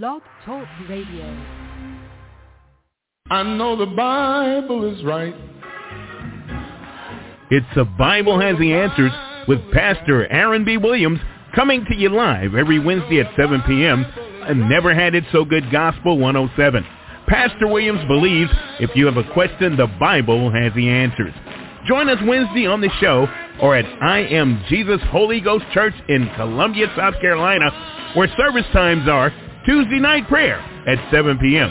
Blog Talk Radio. I know the Bible is right. It's The Bible Has the Answers with Pastor Aaron B. Williams coming to you live every Wednesday at 7 p.m. and Never Had It So Good Gospel 107. Pastor Williams believes if you have a question, the Bible has the answers. Join us Wednesday on the show or at I Am Jesus Holy Ghost Church in Columbia, South Carolina, where service times are Tuesday night prayer at 7 p.m.,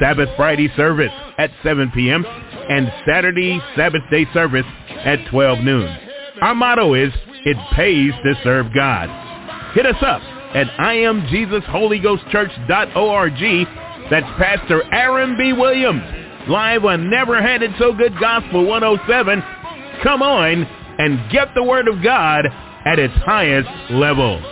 Sabbath Friday service at 7 p.m., and Saturday Sabbath day service at 12 noon. Our motto is, it pays to serve God. Hit us up at IamJesusHolyGhostChurch.org. That's Pastor Aaron B. Williams, live on Never Had It So Good Gospel 107. Come on and get the Word of God at its highest level.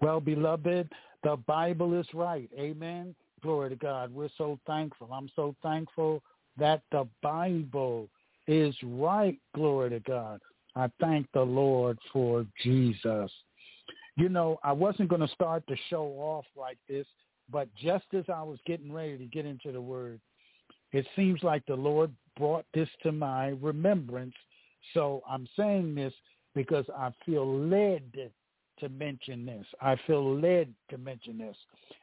Well, beloved, the Bible is right. Amen. Glory to God. We're so thankful. I'm so thankful that the Bible is right. Glory to God. I thank the Lord for Jesus. You know, I wasn't going to start the show off like this, but just as I was getting ready to get into the word, it seems like the Lord brought this to my remembrance. So I'm saying this because I feel led to mention this. I feel led to mention this.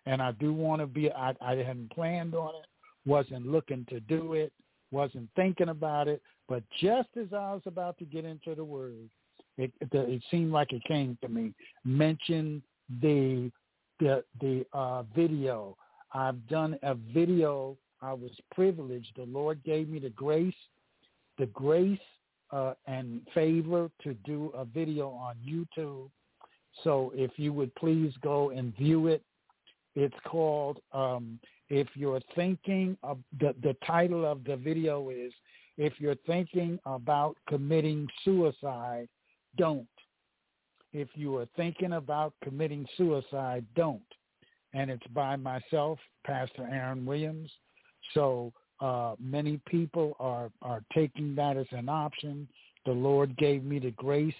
And I do want to be, I, I hadn't planned on it, wasn't looking to do it, wasn't thinking about it. But just as I was about to get into the word, it, it, it seemed like it came to me. Mention the the the uh, video. I've done a video. I was privileged. The Lord gave me the grace, the grace uh, and favor to do a video on YouTube so if you would please go and view it, it's called um, if you're thinking of the, the title of the video is if you're thinking about committing suicide, don't. If you are thinking about committing suicide, don't. And it's by myself, Pastor Aaron Williams. So uh, many people are, are taking that as an option. The Lord gave me the grace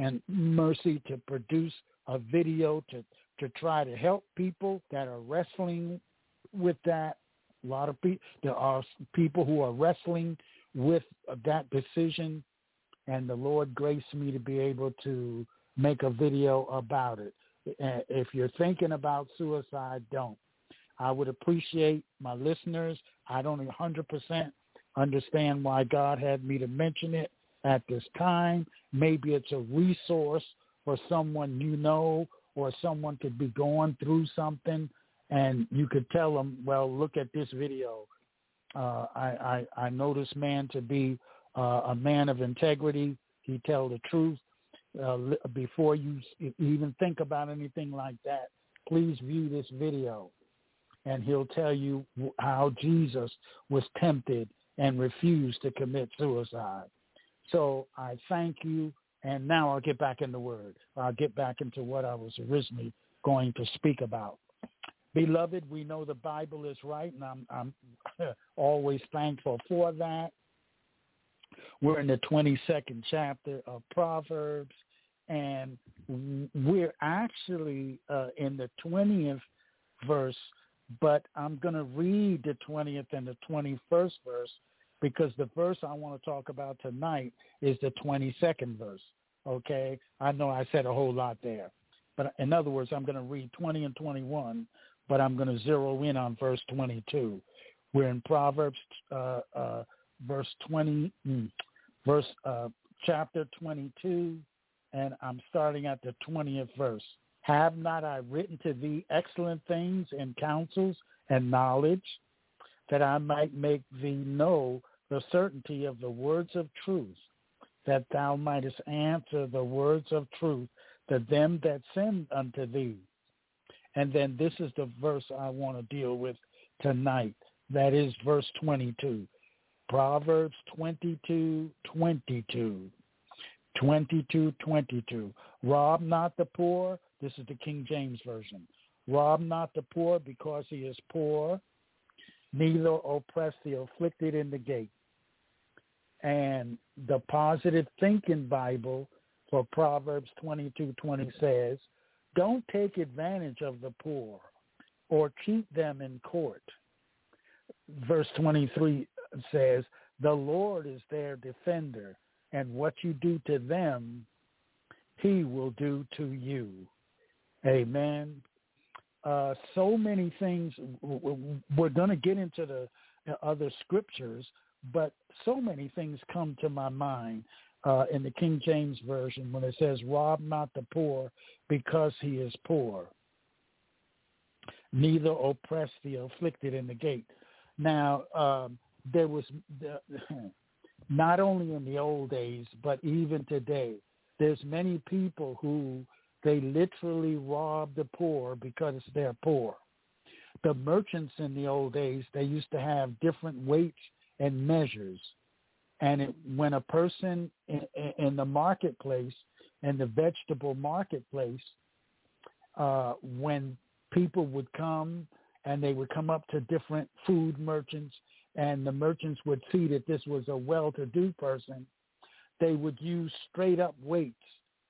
and mercy to produce a video to to try to help people that are wrestling with that. A lot of people there are people who are wrestling with that decision, and the Lord graced me to be able to make a video about it. If you're thinking about suicide, don't. I would appreciate my listeners. I don't 100% understand why God had me to mention it at this time. Maybe it's a resource for someone you know or someone could be going through something and you could tell them, well, look at this video. Uh, I, I, I know this man to be uh, a man of integrity. He tell the truth. Uh, before you even think about anything like that, please view this video. And he'll tell you how Jesus was tempted and refused to commit suicide. So I thank you. And now I'll get back in the word. I'll get back into what I was originally going to speak about. Beloved, we know the Bible is right, and I'm, I'm always thankful for that. We're in the 22nd chapter of Proverbs, and we're actually uh, in the 20th verse, but I'm going to read the 20th and the 21st verse because the verse I want to talk about tonight is the 22nd verse. Okay, I know I said a whole lot there, but in other words, I'm going to read 20 and 21, but I'm going to zero in on verse 22. We're in Proverbs, uh, uh, verse 20, mm, verse uh, chapter 22, and I'm starting at the 20th verse. Have not I written to thee excellent things and counsels and knowledge, that I might make thee know the certainty of the words of truth, that thou mightest answer the words of truth to them that send unto thee. And then this is the verse I want to deal with tonight. That is verse 22. Proverbs 22, 22. 22, 22. Rob not the poor. This is the King James Version. Rob not the poor because he is poor, neither oppress the afflicted in the gate And the Positive Thinking Bible for Proverbs 22:20 says, "Don't take advantage of the poor or cheat them in court." Verse 23 says, "The Lord is their defender, and what you do to them, he will do to you." Amen. Uh, so many things. We're going to get into the other scriptures, but so many things come to my mind uh, in the King James Version when it says, rob not the poor because he is poor, neither oppress the afflicted in the gate. Now, um, there was, not only in the old days, but even today, there's many people who they literally rob the poor because they're poor. The merchants in the old days, they used to have different weights and measures. And it, when a person in, in the marketplace, in the vegetable marketplace, uh, when people would come and they would come up to different food merchants and the merchants would see that this was a well-to-do person, they would use straight up weights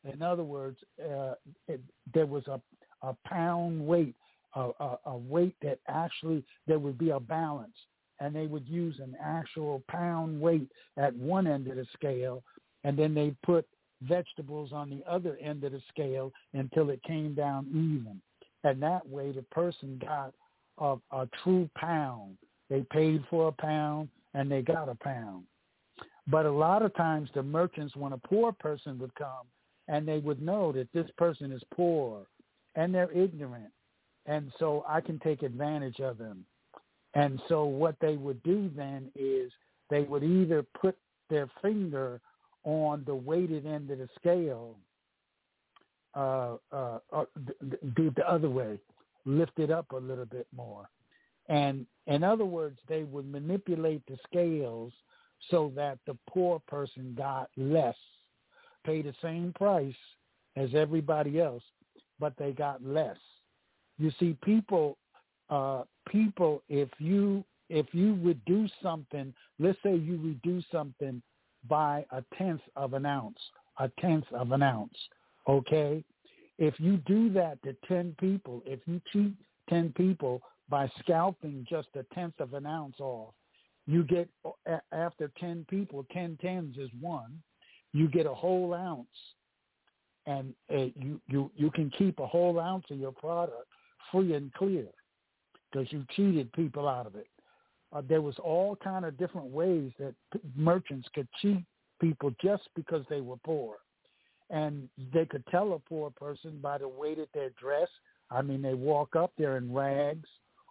in other words, uh, it, there was a, a pound weight, a, a, a weight that actually there would be a balance, and they would use an actual pound weight at one end of the scale, and then they put vegetables on the other end of the scale until it came down even. And that way the person got a, a true pound. They paid for a pound and they got a pound. But a lot of times the merchants, when a poor person would come, and they would know that this person is poor and they're ignorant and so I can take advantage of them. And so what they would do then is they would either put their finger on the weighted end of the scale, uh, uh, or do the other way, lift it up a little bit more. And in other words, they would manipulate the scales so that the poor person got less pay the same price as everybody else, but they got less. You see, people, uh, people, if you if you reduce something, let's say you reduce something by a tenth of an ounce, a tenth of an ounce, okay? If you do that to 10 people, if you cheat 10 people by scalping just a tenth of an ounce off, you get, after 10 people, 10 tens is one you get a whole ounce, and uh, you you you can keep a whole ounce of your product free and clear because you cheated people out of it. Uh, there was all kind of different ways that p- merchants could cheat people just because they were poor, and they could tell a poor person by the way that they're dressed. I mean, they walk up they're in rags,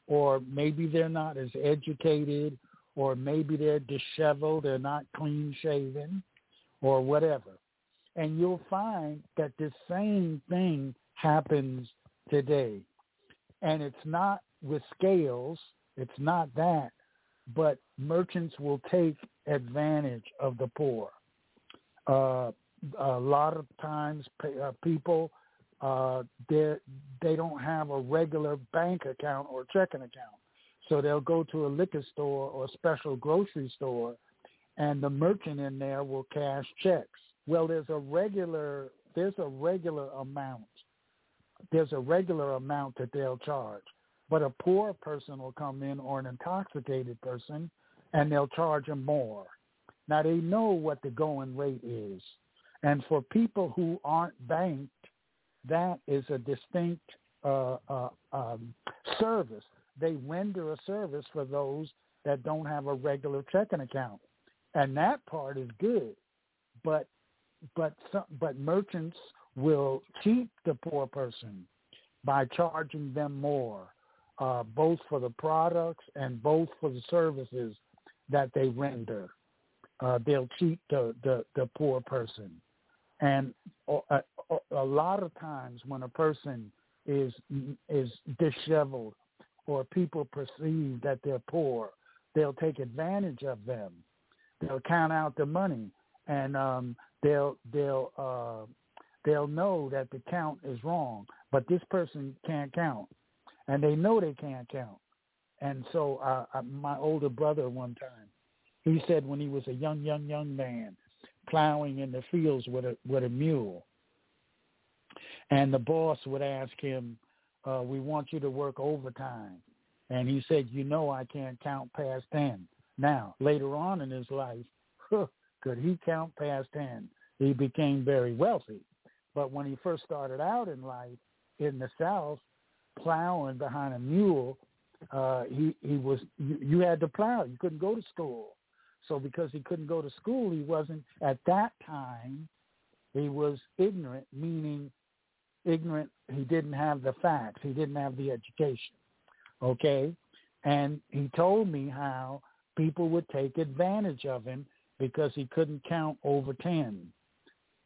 or maybe they're not as educated, or maybe they're disheveled, they're not clean shaven, or whatever. And you'll find that the same thing happens today. And it's not with scales, it's not that, but merchants will take advantage of the poor. Uh, a lot of times uh, people uh, they they don't have a regular bank account or checking account, so they'll go to a liquor store or a special grocery store and the merchant in there will cash checks. Well, there's a regular there's a regular amount. There's a regular amount that they'll charge. But a poor person will come in or an intoxicated person and they'll charge them more. Now they know what the going rate is. And for people who aren't banked, that is a distinct uh, uh, um, service. They render a service for those that don't have a regular checking account and that part is good. But but some, but merchants will cheat the poor person by charging them more, uh, both for the products and both for the services that they render. Uh, they'll cheat the, the, the poor person. And a, a, a lot of times when a person is is disheveled or people perceive that they're poor, they'll take advantage of them they'll count out the money and um they'll they'll uh they'll know that the count is wrong but this person can't count and they know they can't count and so uh, my older brother one time He said when he was a young, young, young man, plowing in the fields with a with a mule, and the boss would ask him, uh, "We want you to work overtime," and he said, "You know I can't count past ten." Now later on in his life, could he count past ten? He became very wealthy, but when he first started out in life in the South, plowing behind a mule, uh, he he was you, you had to plow. You couldn't go to school. So because he couldn't go to school, he wasn't at that time. He was ignorant, meaning ignorant. He didn't have the facts. He didn't have the education. Okay, and he told me how people would take advantage of him because he couldn't count over ten.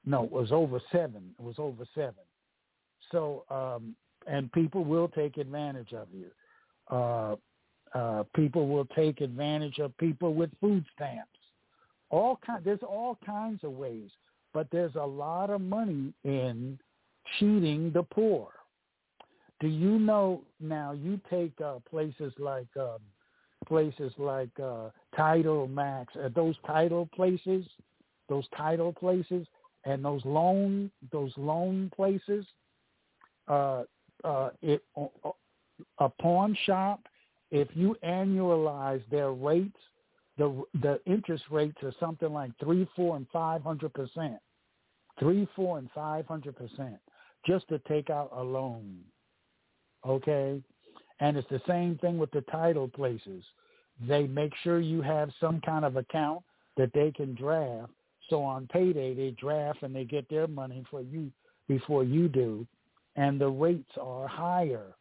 No, it was over seven. It was over seven. So, um, and people will take advantage of you. Uh, uh, people will take advantage of people with food stamps. All kind, there's all kinds of ways, but there's a lot of money in cheating the poor. Do you know now? You take uh, places like um, places like uh, Title Max, uh, those title places, those title places, and those loan those loan places. Uh, uh, it a pawn shop if you annualize their rates, the the interest rates are something like three, four, and five hundred percent, three, four, and five hundred percent, just to take out a loan. Okay, and it's the same thing with the title places. They make sure you have some kind of account that they can draft. So on payday, they draft and they get their money for you before you do, and the rates are higher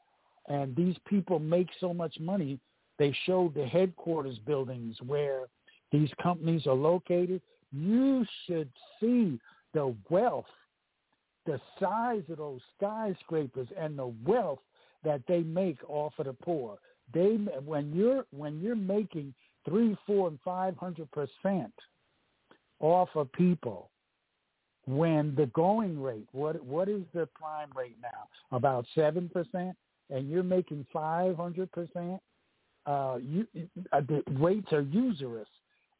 and these people make so much money. They showed the headquarters buildings where these companies are located. You should see the wealth, the size of those skyscrapers, and the wealth that they make off of the poor. They when you're when you're making three, four, and five hundred percent off of people, when the going rate, what what is the prime rate now? About seven percent and you're making 500%, uh, you, uh, the rates are usurious.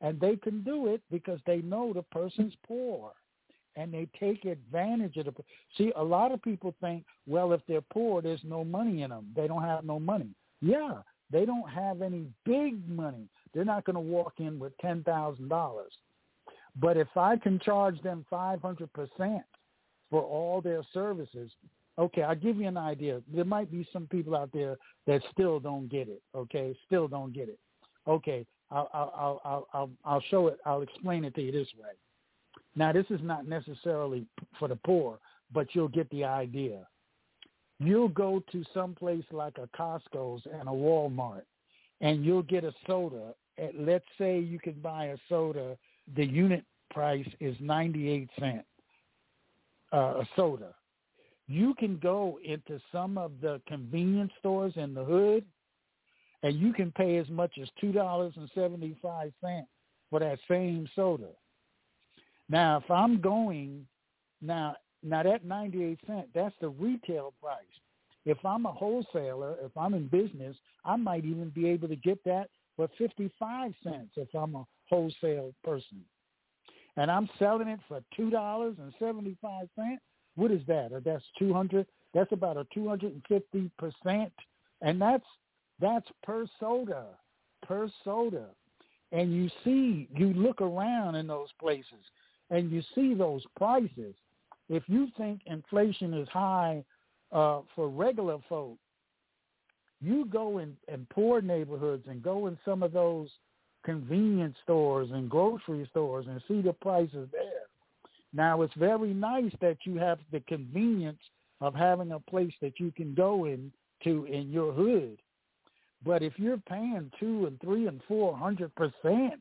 And they can do it because they know the person's poor. And they take advantage of the. See, a lot of people think, well, if they're poor, there's no money in them. They don't have no money. Yeah, they don't have any big money. They're not going to walk in with ten thousand dollars. But if I can charge them five hundred percent for all their services, Okay, I'll give you an idea. There might be some people out there that still don't get it. Okay, still don't get it. Okay, I'll I'll I'll I'll I'll show it. I'll explain it to you this way. Now, this is not necessarily for the poor, but you'll get the idea. You'll go to some place like a Costco's and a Walmart, and you'll get a soda. At, let's say you can buy a soda. The unit price is ninety-eight cent. Uh, a soda you can go into some of the convenience stores in the hood and you can pay as much as two dollars and seventy five cents for that same soda. Now if I'm going now now that ninety eight cent, that's the retail price. If I'm a wholesaler, if I'm in business, I might even be able to get that for fifty five cents if I'm a wholesale person. And I'm selling it for two dollars and seventy five cents what is that? Uh, that's 200. That's about a 250 percent, and that's that's per soda, per soda. And you see, you look around in those places, and you see those prices. If you think inflation is high uh, for regular folk, you go in, in poor neighborhoods and go in some of those convenience stores and grocery stores and see the prices there. Now, it's very nice that you have the convenience of having a place that you can go into in your hood. But if you're paying two and three and four hundred percent,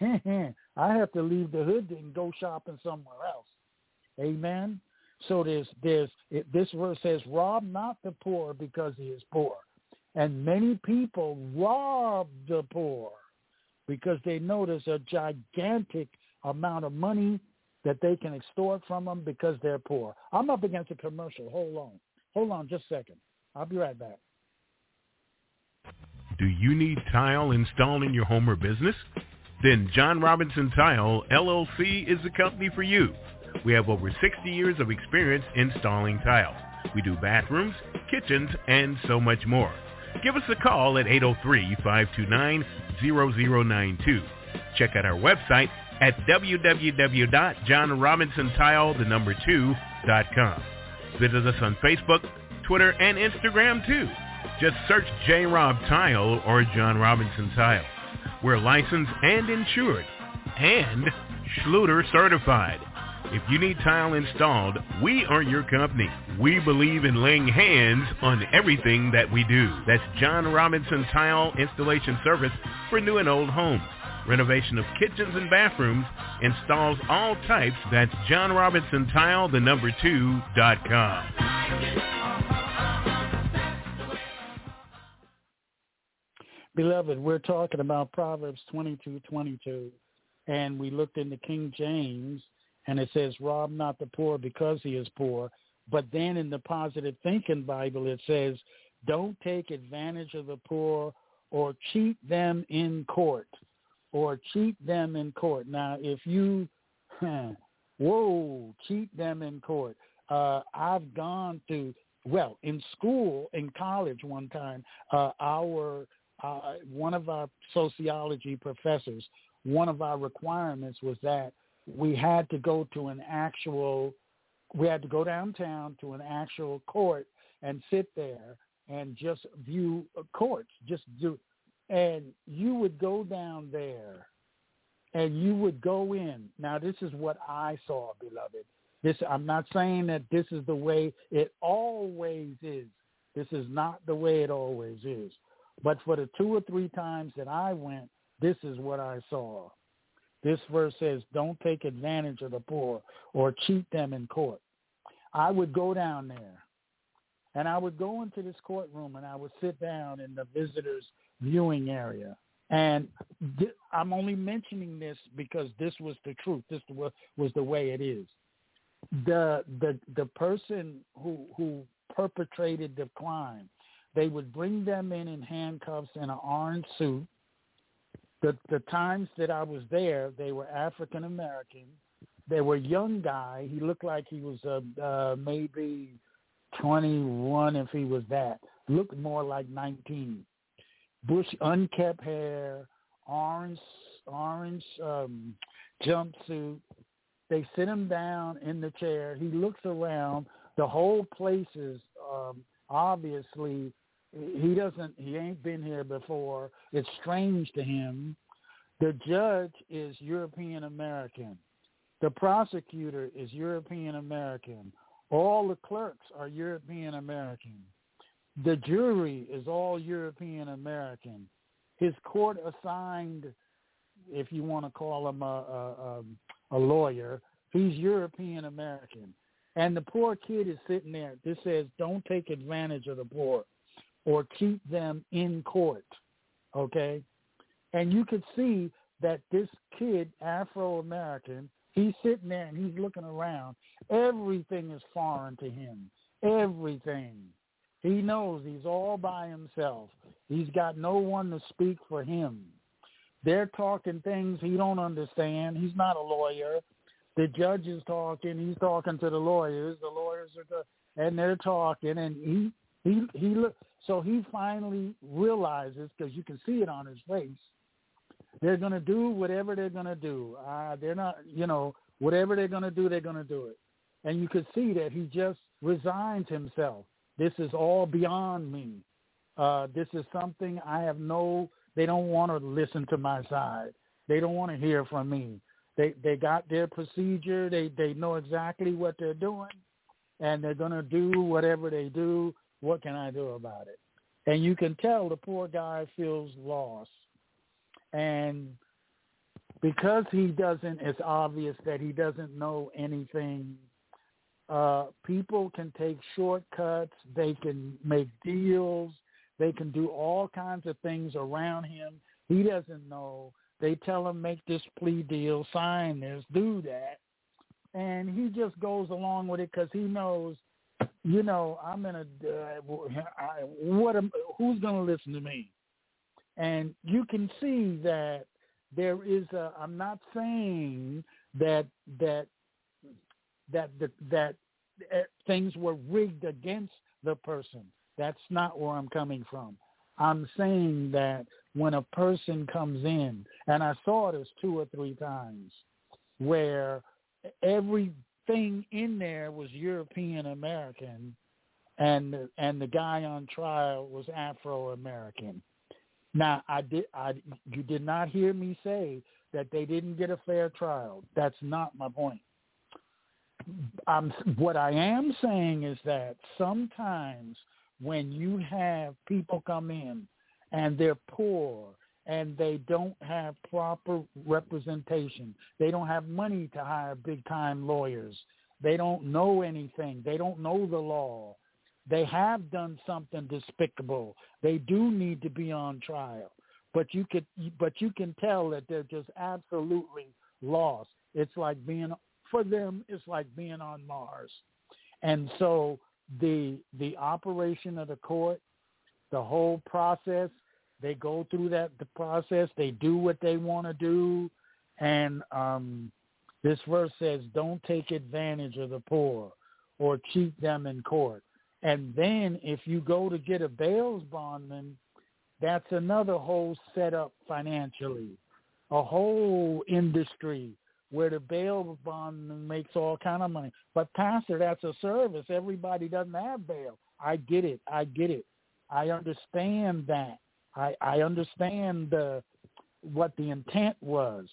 I have to leave the hood and go shopping somewhere else. Amen. So there's there's it, this verse says, "Rob not the poor because he is poor," and many people rob the poor because they know there's a gigantic amount of money that they can extort from them because they're poor. I'm up against a commercial. Hold on. Hold on just a second. I'll be right back. Do you need tile installed in your home or business? then John Robinson Tile LLC is the company for you. We have over 60 years of experience installing tile. We do bathrooms, kitchens, and so much more. Give us a call at 803-529-0092. Check out our website at www.johnrobinsontile2.com. Visit us on Facebook, Twitter, and Instagram too. Just search J. Rob Tile or John Robinson Tile. We're licensed and insured and Schluter certified. If you need tile installed, we are your company. We believe in laying hands on everything that we do. That's John Robinson Tile Installation Service for new and old homes. Renovation of kitchens and bathrooms installs all types. That's John Robinson Tile, the number two, dot com. Beloved, we're talking about Proverbs 22, 22, and we looked in the King James, and it says, rob not the poor because he is poor. But then in the Positive Thinking Bible, it says, don't take advantage of the poor or cheat them in court or cheat them in court. Now, if you, whoa, cheat them in court. Uh, I've gone through, well, in school, in college one time, uh, our uh, one of our sociology professors, one of our requirements was that we had to go to an actual, we had to go downtown to an actual court and sit there and just view a courts, just do, and you would go down there and you would go in. Now, this is what I saw, beloved. This I'm not saying that this is the way it always is. This is not the way it always is. But for the two or three times that I went, this is what I saw. This verse says, don't take advantage of the poor or cheat them in court. I would go down there and I would go into this courtroom and I would sit down in the visitors viewing area. And th- I'm only mentioning this because this was the truth. This was, was the way it is. The the the person who who perpetrated the crime they would bring them in in handcuffs in an orange suit. The the times that I was there, they were African American. They were young guy. He looked like he was uh, uh, maybe 21 if he was that. Looked more like 19. Bush unkept hair, orange orange um, jumpsuit. They sit him down in the chair. He looks around. The whole place is um, obviously he doesn't he ain't been here before. It's strange to him. The judge is european american. The prosecutor is european american. All the clerks are european american. The jury is all european american. His court assigned if you want to call him a a, a lawyer he's european american. And the poor kid is sitting there. This says don't take advantage of the poor or keep them in court. Okay? And you could see that this kid, Afro American, he's sitting there and he's looking around. Everything is foreign to him. Everything. He knows he's all by himself. He's got no one to speak for him. They're talking things he don't understand. He's not a lawyer. The judge is talking. He's talking to the lawyers. The lawyers are, and they're talking, and he he he look so he finally realizes because you can see it on his face. They're to do whatever they're to do. Uh, they're not, you know, whatever they're to do, they're to do it. And you could see that he just resigns himself. This is all beyond me. Uh, this is something I have no. They don't want to listen to my side. They don't want to hear from me. They they got their procedure. They they know exactly what they're doing, and they're to do whatever they do what can I do about it? And you can tell the poor guy feels lost. And because he doesn't, it's obvious that he doesn't know anything. Uh, people can take shortcuts. They can make deals. They can do all kinds of things around him. He doesn't know. They tell him make this plea deal, sign this, do that, and he just goes along with it because he knows you know, I'm in a uh, I, what am, who's going to listen to me? And you can see that there is a. I'm not saying that that that that, that eh, things were rigged against the person. That's not where I'm coming from. I'm saying that when a person comes in, and I saw this two or three times, where everything in there was European American, and and the guy on trial was Afro American. Now, I did I you did not hear me say that they didn't get a fair trial. That's not my point. I'm, what I am saying is that sometimes when you have people come in and they're poor and they don't have proper representation, they don't have money to hire big time lawyers, they don't know anything, they don't know the law, they have done something despicable, they do need to be on trial. But you could, but you can tell that they're just absolutely lost. It's like being for them it's like being on Mars. And so the the operation of the court, the whole process, they go through that the process, they do what they want to do, and um, this verse says, "Don't take advantage of the poor or cheat them in court." And then if you go to get a bail bondman, that's another whole setup financially, a whole industry where the bail bond makes all kind of money. But pastor, that's a service. Everybody doesn't have bail. I get it. I get it. I understand that. I I understand the what the intent was.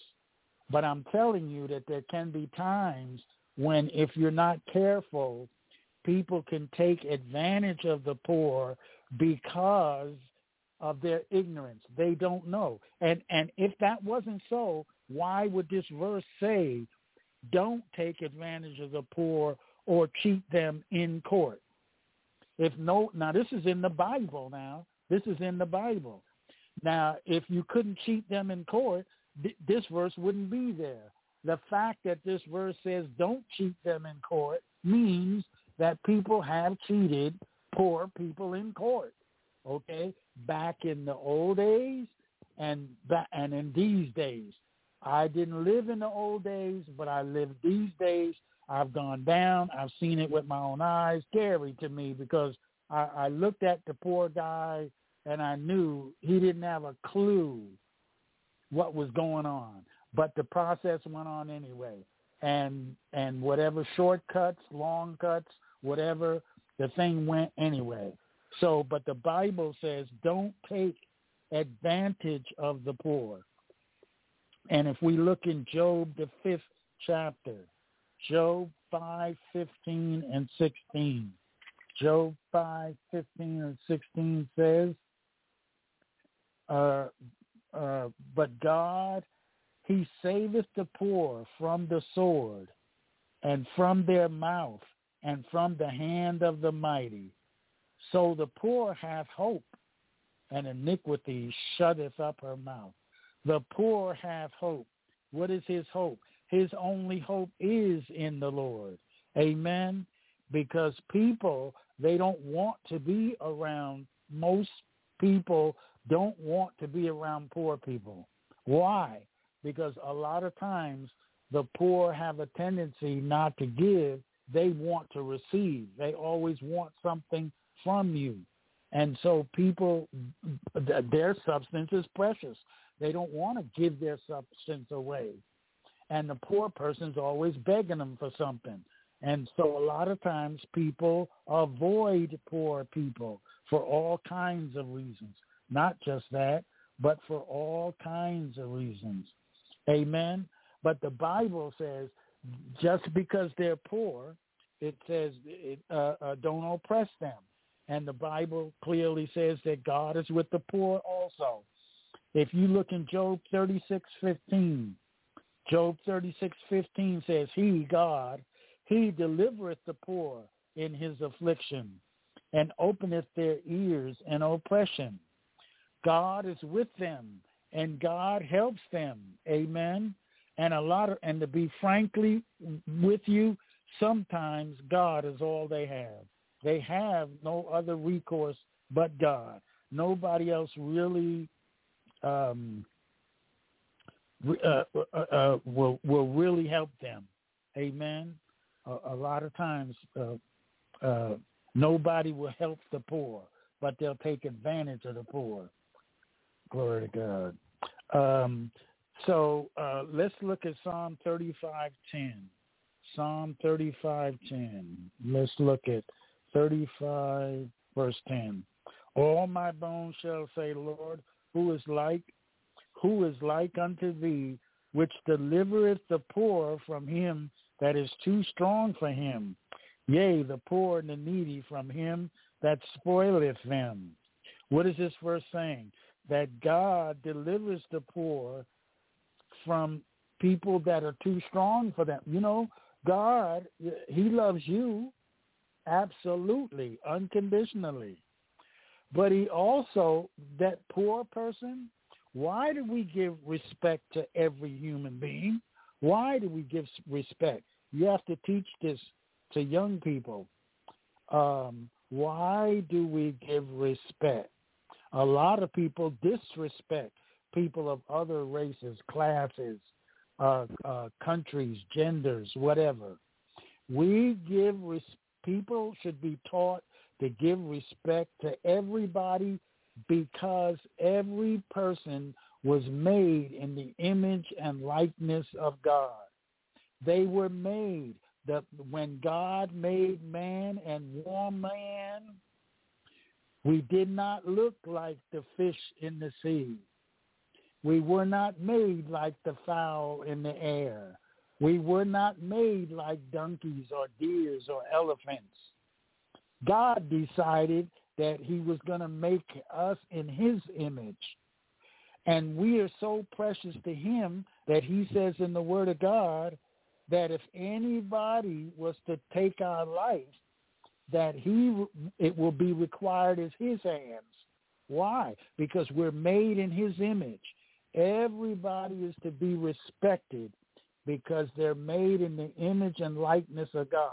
But I'm telling you that there can be times when if you're not careful, people can take advantage of the poor because of their ignorance. They don't know. And and if that wasn't so, why would this verse say, don't take advantage of the poor or cheat them in court? If no, now this is in the Bible now. This is in the Bible. Now, if you couldn't cheat them in court, th- this verse wouldn't be there. The fact that this verse says don't cheat them in court means that people have cheated poor people in court. Okay, back in the old days and and in these days. I didn't live in the old days, but I live these days. I've gone down. I've seen it with my own eyes. Scary to me because I, I looked at the poor guy and I knew he didn't have a clue what was going on. But the process went on anyway. And and whatever shortcuts, long cuts, whatever, the thing went anyway. So but the Bible says don't take advantage of the poor. And if we look in Job, the fifth chapter, Job five, fifteen and 16. Job 5, 15 and 16 says, uh, uh, But God, he saveth the poor from the sword, and from their mouth, and from the hand of the mighty. So the poor hath hope, and iniquity shutteth up her mouth. The poor have hope. What is his hope? His only hope is in the Lord. Amen. Because people, they don't want to be around, most people don't want to be around poor people. Why? Because a lot of times the poor have a tendency not to give. They want to receive. They always want something from you. And so people, their substance is precious. They don't want to give their substance away. And the poor person's always begging them for something. And so a lot of times people avoid poor people for all kinds of reasons. Not just that, but for all kinds of reasons. Amen. But the Bible says just because they're poor, it says it, uh, uh, don't oppress them. And the Bible clearly says that God is with the poor also. If you look in Job 36:15, Job 36:15 says, "He, God, he delivereth the poor in his affliction, and openeth their ears in oppression. God is with them, and God helps them." Amen. And a lot of, and to be frankly with you, sometimes God is all they have. They have no other recourse but God. Nobody else really um, uh, uh, uh, will will really help them. Amen. A, a lot of times, uh, uh, nobody will help the poor, but they'll take advantage of the poor. Glory to God. Um, so uh, let's look at Psalm 35:10. Psalm 35:10. Let's look at 35 verse 10. All my bones shall say, Lord, who is like who is like unto thee, which delivereth the poor from him that is too strong for him, yea, the poor and the needy from him that spoileth them. What is this verse saying? That God delivers the poor from people that are too strong for them. You know, God, he loves you absolutely, unconditionally. But he also, that poor person, why do we give respect to every human being? Why do we give respect? You have to teach this to young people. Um, why do we give respect? A lot of people disrespect people of other races, classes, uh, uh, countries, genders, whatever. We give res- people should be taught to give respect to everybody because every person was made in the image and likeness of God. They were made that when God made man and woman, we did not look like the fish in the sea. We were not made like the fowl in the air. We were not made like donkeys or deers or elephants. God decided that he was going to make us in his image. And we are so precious to him that he says in the word of God that if anybody was to take our life, that he it will be required as his hands. Why? Because we're made in his image. Everybody is to be respected because they're made in the image and likeness of God.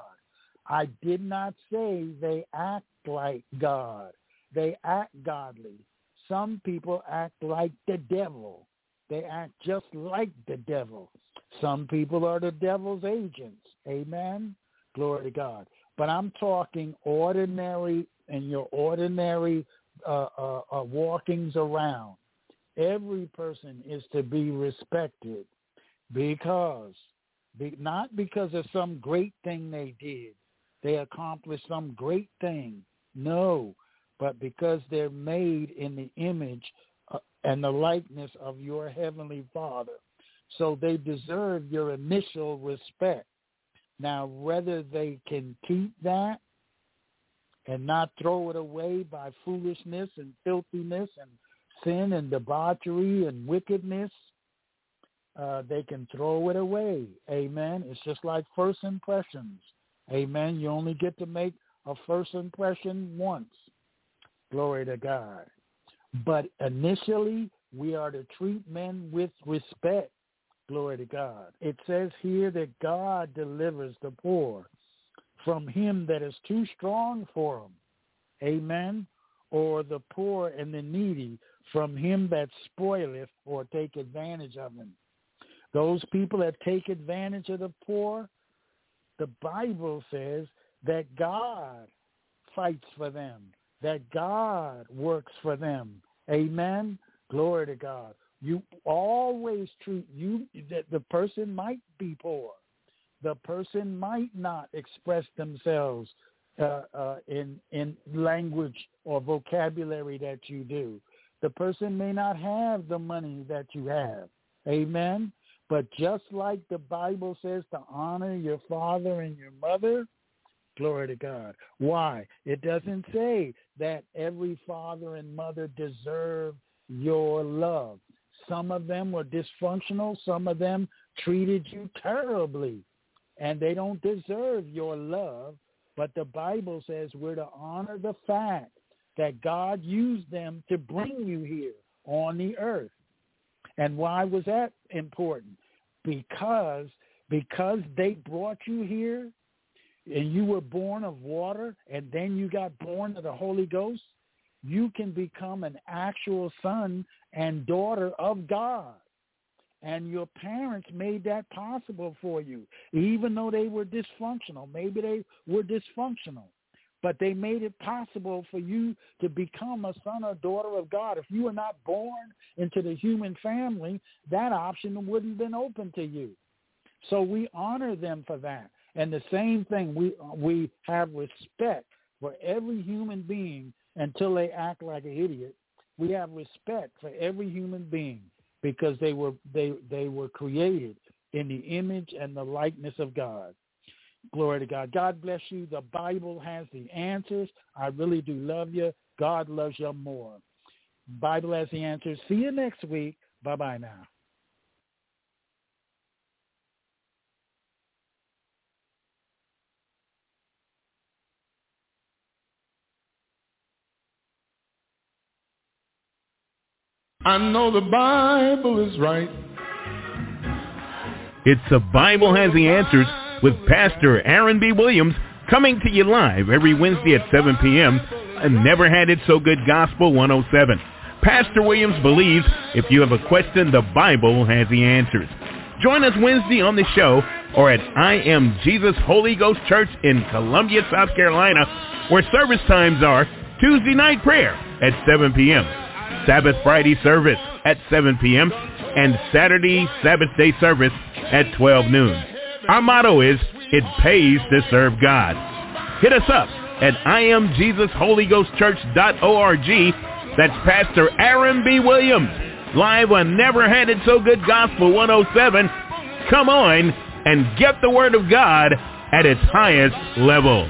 I did not say they act like God. They act godly. Some people act like the devil. They act just like the devil. Some people are the devil's agents. Amen. Glory to God. But I'm talking ordinary and your ordinary uh, uh, uh, walkings around. Every person is to be respected because, be, not because of some great thing they did, they accomplished some great thing. No, but because they're made in the image uh, and the likeness of your heavenly Father. So they deserve your initial respect. Now, whether they can keep that and not throw it away by foolishness and filthiness and sin and debauchery and wickedness, uh, they can throw it away. Amen. It's just like first impressions. Amen. You only get to make a first impression once. Glory to God. But initially, we are to treat men with respect. Glory to God. It says here that God delivers the poor from him that is too strong for him. Amen. Or the poor and the needy from him that spoileth or take advantage of him. Those people that take advantage of the poor, the Bible says that God fights for them, that God works for them. Amen. Glory to God. You always treat you that the person might be poor. The person might not express themselves uh, uh, in in language or vocabulary that you do. The person may not have the money that you have. Amen. But just like the Bible says to honor your father and your mother, glory to God. Why? It doesn't say that every father and mother deserve your love. Some of them were dysfunctional. Some of them treated you terribly. And they don't deserve your love. But the Bible says we're to honor the fact that God used them to bring you here on the earth. And why was that important? Because because they brought you here and you were born of water and then you got born of the Holy Ghost, you can become an actual son and daughter of God. And your parents made that possible for you, even though they were dysfunctional. Maybe they were dysfunctional, but they made it possible for you to become a son or daughter of God. If you were not born into the human family, that option wouldn't have been open to you. So we honor them for that. And the same thing, we we have respect for every human being until they act like an idiot. We have respect for every human being because they were they they were created in the image and the likeness of God. Glory to God. God bless you. The Bible has the answers. I really do love you. God loves you more. Bible has the answers. See you next week. Bye-bye now. I know the Bible is right. It's the Bible Has the Answers with Pastor Aaron B. Williams coming to you live every Wednesday at 7 p.m. and Never Had It So Good Gospel 107. Pastor Williams believes if you have a question, the Bible has the answers. Join us Wednesday on the show or at I Am Jesus Holy Ghost Church in Columbia, South Carolina, where service times are Tuesday night prayer at 7 p.m. Sabbath Friday service at 7 p.m. and Saturday Sabbath day service at 12 noon. Our motto is, it pays to serve God. Hit us up at IamJesusHolyGhostChurch.org. That's Pastor Aaron B. Williams, live on Never Had It So Good Gospel 107. Come on and get the Word of God at its highest level.